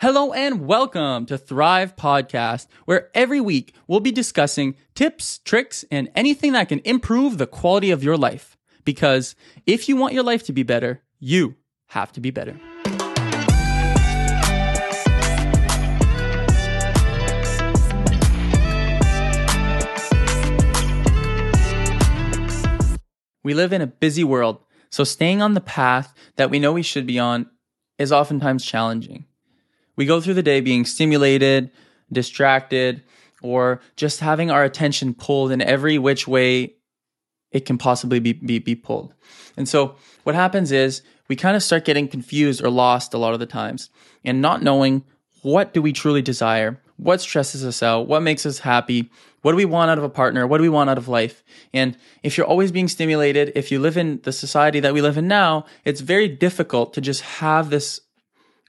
Hello and welcome to Thrive Podcast, where every week we'll be discussing tips, tricks, and anything that can improve the quality of your life. Because if you want your life to be better, you have to be better. We live in a busy world, so staying on the path that we know we should be on is oftentimes challenging. We go through the day being stimulated, distracted, or just having our attention pulled in every which way it can possibly be, be, be pulled. And so what happens is we kind of start getting confused or lost a lot of the times and not knowing what do we truly desire? What stresses us out? What makes us happy? What do we want out of a partner? What do we want out of life? And if you're always being stimulated, if you live in the society that we live in now, it's very difficult to just have this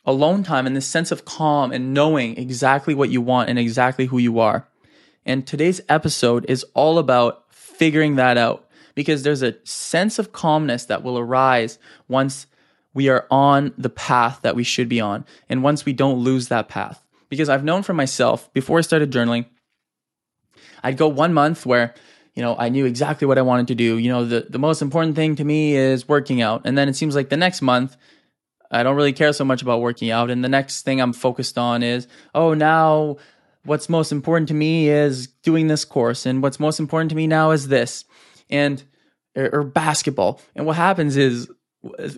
alone time and this sense of calm and knowing exactly what you want and exactly who you are. And today's episode is all about figuring that out because there's a sense of calmness that will arise once we are on the path that we should be on and once we don't lose that path. Because I've known for myself before I started journaling, I'd go one month where you know, I knew exactly what I wanted to do. You know, the, the most important thing to me is working out. And then it seems like the next month, I don't really care so much about working out. And the next thing I'm focused on is, oh, now what's most important to me is doing this course. And what's most important to me now is this. And, or, or basketball. And what happens is,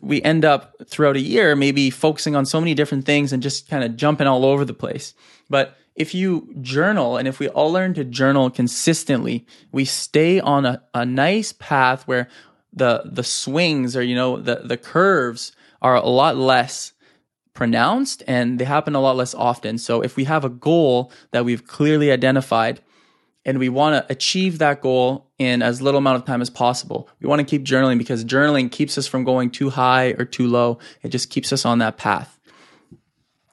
we end up throughout a year maybe focusing on so many different things and just kind of jumping all over the place. But if you journal and if we all learn to journal consistently, we stay on a, a nice path where the the swings or you know the the curves are a lot less pronounced and they happen a lot less often. So if we have a goal that we've clearly identified and we want to achieve that goal in as little amount of time as possible, we want to keep journaling because journaling keeps us from going too high or too low. It just keeps us on that path.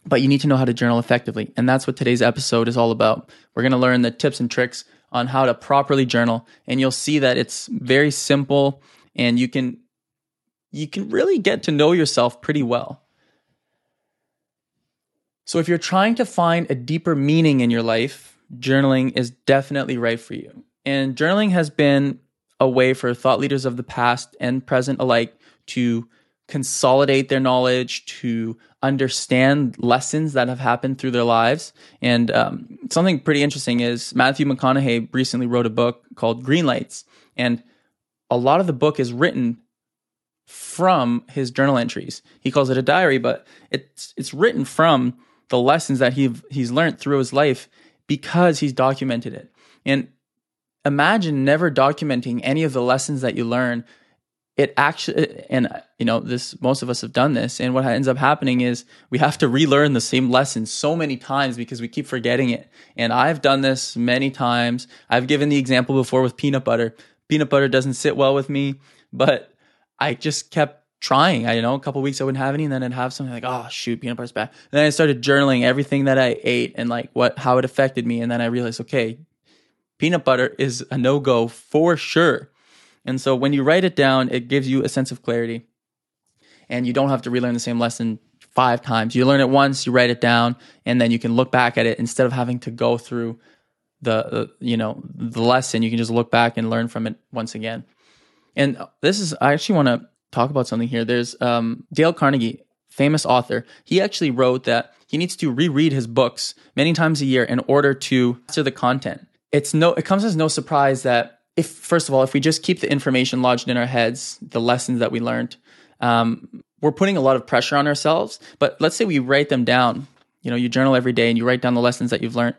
But you need to know how to journal effectively. And that's what today's episode is all about. We're going to learn the tips and tricks on how to properly journal. And you'll see that it's very simple and you can you can really get to know yourself pretty well. So, if you're trying to find a deeper meaning in your life, journaling is definitely right for you. And journaling has been a way for thought leaders of the past and present alike to consolidate their knowledge, to understand lessons that have happened through their lives. And um, something pretty interesting is Matthew McConaughey recently wrote a book called Green Lights. And a lot of the book is written from his journal entries. He calls it a diary, but it's it's written from the lessons that he he's learned through his life because he's documented it. And imagine never documenting any of the lessons that you learn. It actually, and you know, this most of us have done this. And what ends up happening is we have to relearn the same lesson so many times because we keep forgetting it. And I've done this many times. I've given the example before with peanut butter. Peanut butter doesn't sit well with me, but I just kept trying. I you know a couple weeks I wouldn't have any, and then I'd have something like, oh shoot, peanut butter's bad. And then I started journaling everything that I ate and like what how it affected me, and then I realized, okay, peanut butter is a no go for sure. And so when you write it down, it gives you a sense of clarity, and you don't have to relearn the same lesson five times. You learn it once, you write it down, and then you can look back at it instead of having to go through the, the you know the lesson. You can just look back and learn from it once again. And this is, I actually want to talk about something here. There's um, Dale Carnegie, famous author. He actually wrote that he needs to reread his books many times a year in order to master the content. It's no, it comes as no surprise that if, first of all, if we just keep the information lodged in our heads, the lessons that we learned, um, we're putting a lot of pressure on ourselves. But let's say we write them down. You know, you journal every day and you write down the lessons that you've learned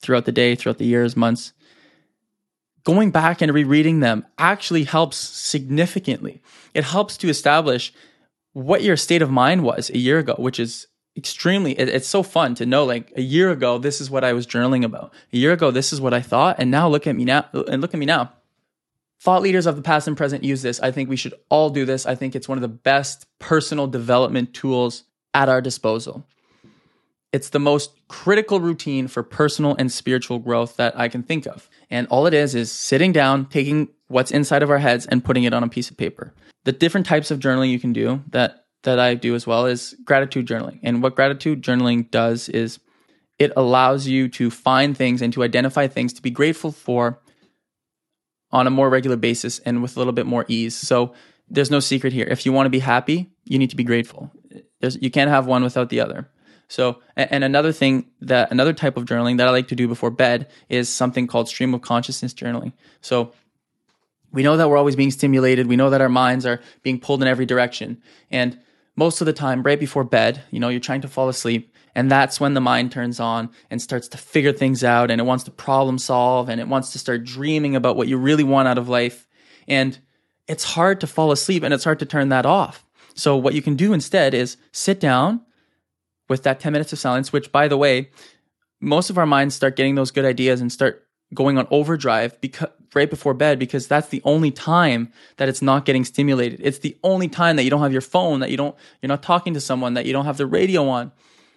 throughout the day, throughout the years, months going back and rereading them actually helps significantly. It helps to establish what your state of mind was a year ago, which is extremely it, it's so fun to know like a year ago this is what I was journaling about. A year ago this is what I thought and now look at me now and look at me now. Thought leaders of the past and present use this. I think we should all do this. I think it's one of the best personal development tools at our disposal. It's the most critical routine for personal and spiritual growth that I can think of. And all it is is sitting down, taking what's inside of our heads and putting it on a piece of paper. The different types of journaling you can do that that I do as well is gratitude journaling. And what gratitude journaling does is it allows you to find things and to identify things to be grateful for on a more regular basis and with a little bit more ease. So there's no secret here. If you want to be happy, you need to be grateful. There's, you can't have one without the other. So, and another thing that another type of journaling that I like to do before bed is something called stream of consciousness journaling. So, we know that we're always being stimulated. We know that our minds are being pulled in every direction. And most of the time, right before bed, you know, you're trying to fall asleep. And that's when the mind turns on and starts to figure things out and it wants to problem solve and it wants to start dreaming about what you really want out of life. And it's hard to fall asleep and it's hard to turn that off. So, what you can do instead is sit down, with that 10 minutes of silence, which by the way, most of our minds start getting those good ideas and start going on overdrive because right before bed because that's the only time that it's not getting stimulated. It's the only time that you don't have your phone, that you don't you're not talking to someone, that you don't have the radio on.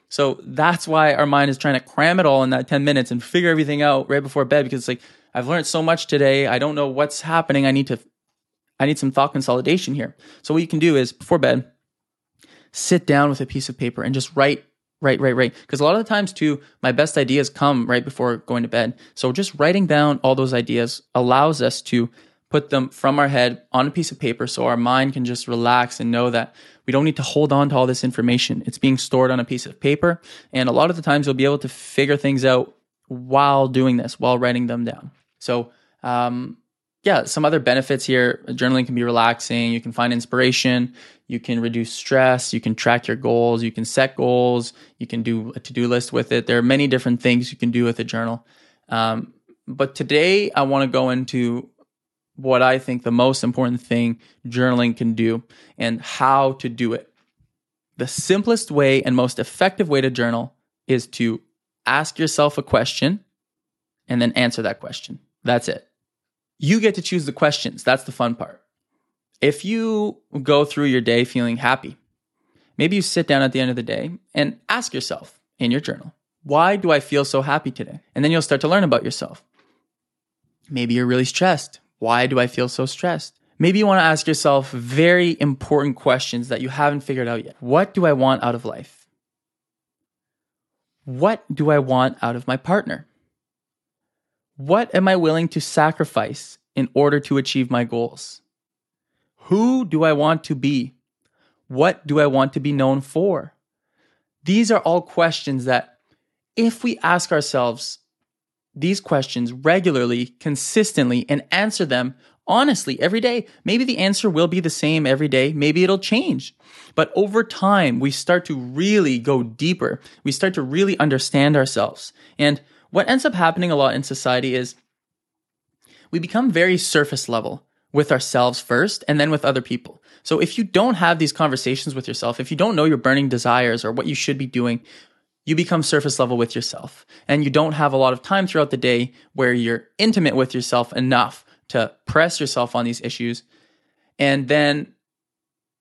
So that's why our mind is trying to cram it all in that 10 minutes and figure everything out right before bed because it's like I've learned so much today. I don't know what's happening. I need to I need some thought consolidation here. So what you can do is before bed, sit down with a piece of paper and just write Right, right, right. Because a lot of the times, too, my best ideas come right before going to bed. So just writing down all those ideas allows us to put them from our head on a piece of paper so our mind can just relax and know that we don't need to hold on to all this information. It's being stored on a piece of paper. And a lot of the times, you'll be able to figure things out while doing this, while writing them down. So, um, yeah, some other benefits here. Journaling can be relaxing. You can find inspiration. You can reduce stress. You can track your goals. You can set goals. You can do a to do list with it. There are many different things you can do with a journal. Um, but today, I want to go into what I think the most important thing journaling can do and how to do it. The simplest way and most effective way to journal is to ask yourself a question and then answer that question. That's it you get to choose the questions. That's the fun part. If you go through your day feeling happy, maybe you sit down at the end of the day and ask yourself in your journal, why do I feel so happy today? And then you'll start to learn about yourself. Maybe you're really stressed. Why do I feel so stressed? Maybe you want to ask yourself very important questions that you haven't figured out yet. What do I want out of life? What do I want out of my partner? What am I willing to sacrifice in order to achieve my goals? Who do I want to be? What do I want to be known for? These are all questions that, if we ask ourselves these questions regularly, consistently, and answer them honestly every day, maybe the answer will be the same every day. Maybe it'll change. But over time, we start to really go deeper. We start to really understand ourselves. And what ends up happening a lot in society is we become very surface level with ourselves first and then with other people. So if you don't have these conversations with yourself, if you don't know your burning desires or what you should be doing, you become surface level with yourself and you don't have a lot of time throughout the day where you're intimate with yourself enough to press yourself on these issues. And then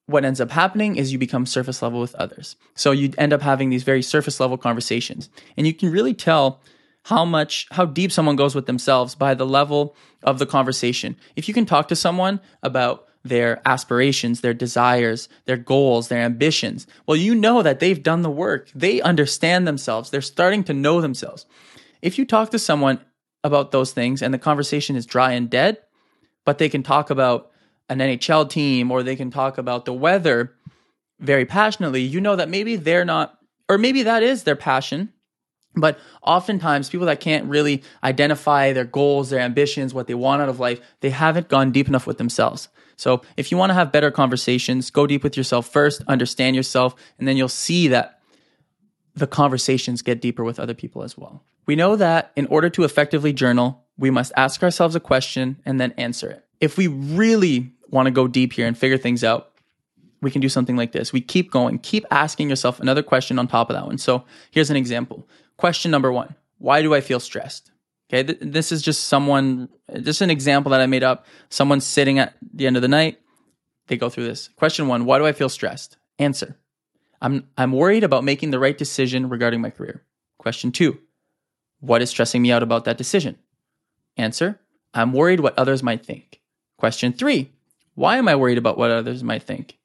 what ends up happening is you become surface level with others. So you end up having these very surface level conversations and you can really tell how much how deep someone goes with themselves by the level of the conversation. If you can talk to someone about their aspirations, their desires, their goals, their ambitions, well you know that they've done the work. They understand themselves. They're starting to know themselves. If you talk to someone about those things and the conversation is dry and dead, but they can talk about an NHL team or they can talk about the weather very passionately, you know that maybe they're not or maybe that is their passion but oftentimes, people that can't really identify their goals, their ambitions, what they want out of life, they haven't gone deep enough with themselves. So, if you want to have better conversations, go deep with yourself first, understand yourself, and then you'll see that the conversations get deeper with other people as well. We know that in order to effectively journal, we must ask ourselves a question and then answer it. If we really want to go deep here and figure things out, we can do something like this. We keep going, keep asking yourself another question on top of that one. So here's an example. Question number one Why do I feel stressed? Okay, th- this is just someone, just an example that I made up. Someone sitting at the end of the night, they go through this. Question one Why do I feel stressed? Answer I'm, I'm worried about making the right decision regarding my career. Question two What is stressing me out about that decision? Answer I'm worried what others might think. Question three Why am I worried about what others might think?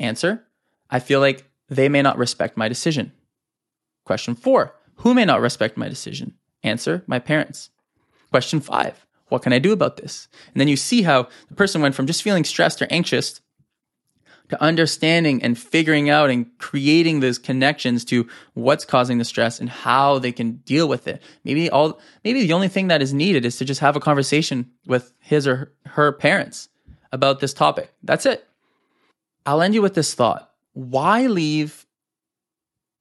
Answer I feel like they may not respect my decision. Question four Who may not respect my decision? Answer My parents. Question five What can I do about this? And then you see how the person went from just feeling stressed or anxious to understanding and figuring out and creating those connections to what's causing the stress and how they can deal with it. Maybe all maybe the only thing that is needed is to just have a conversation with his or her parents about this topic. That's it. I'll end you with this thought. Why leave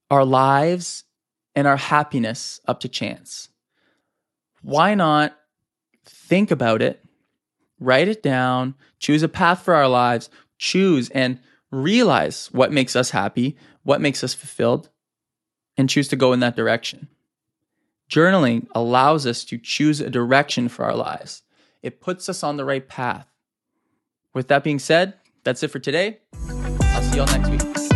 our lives and our happiness up to chance? Why not think about it, write it down, choose a path for our lives, choose and realize what makes us happy, what makes us fulfilled, and choose to go in that direction. Journaling allows us to choose a direction for our lives. It puts us on the right path. With that being said, that's it for today. I'll see y'all next week.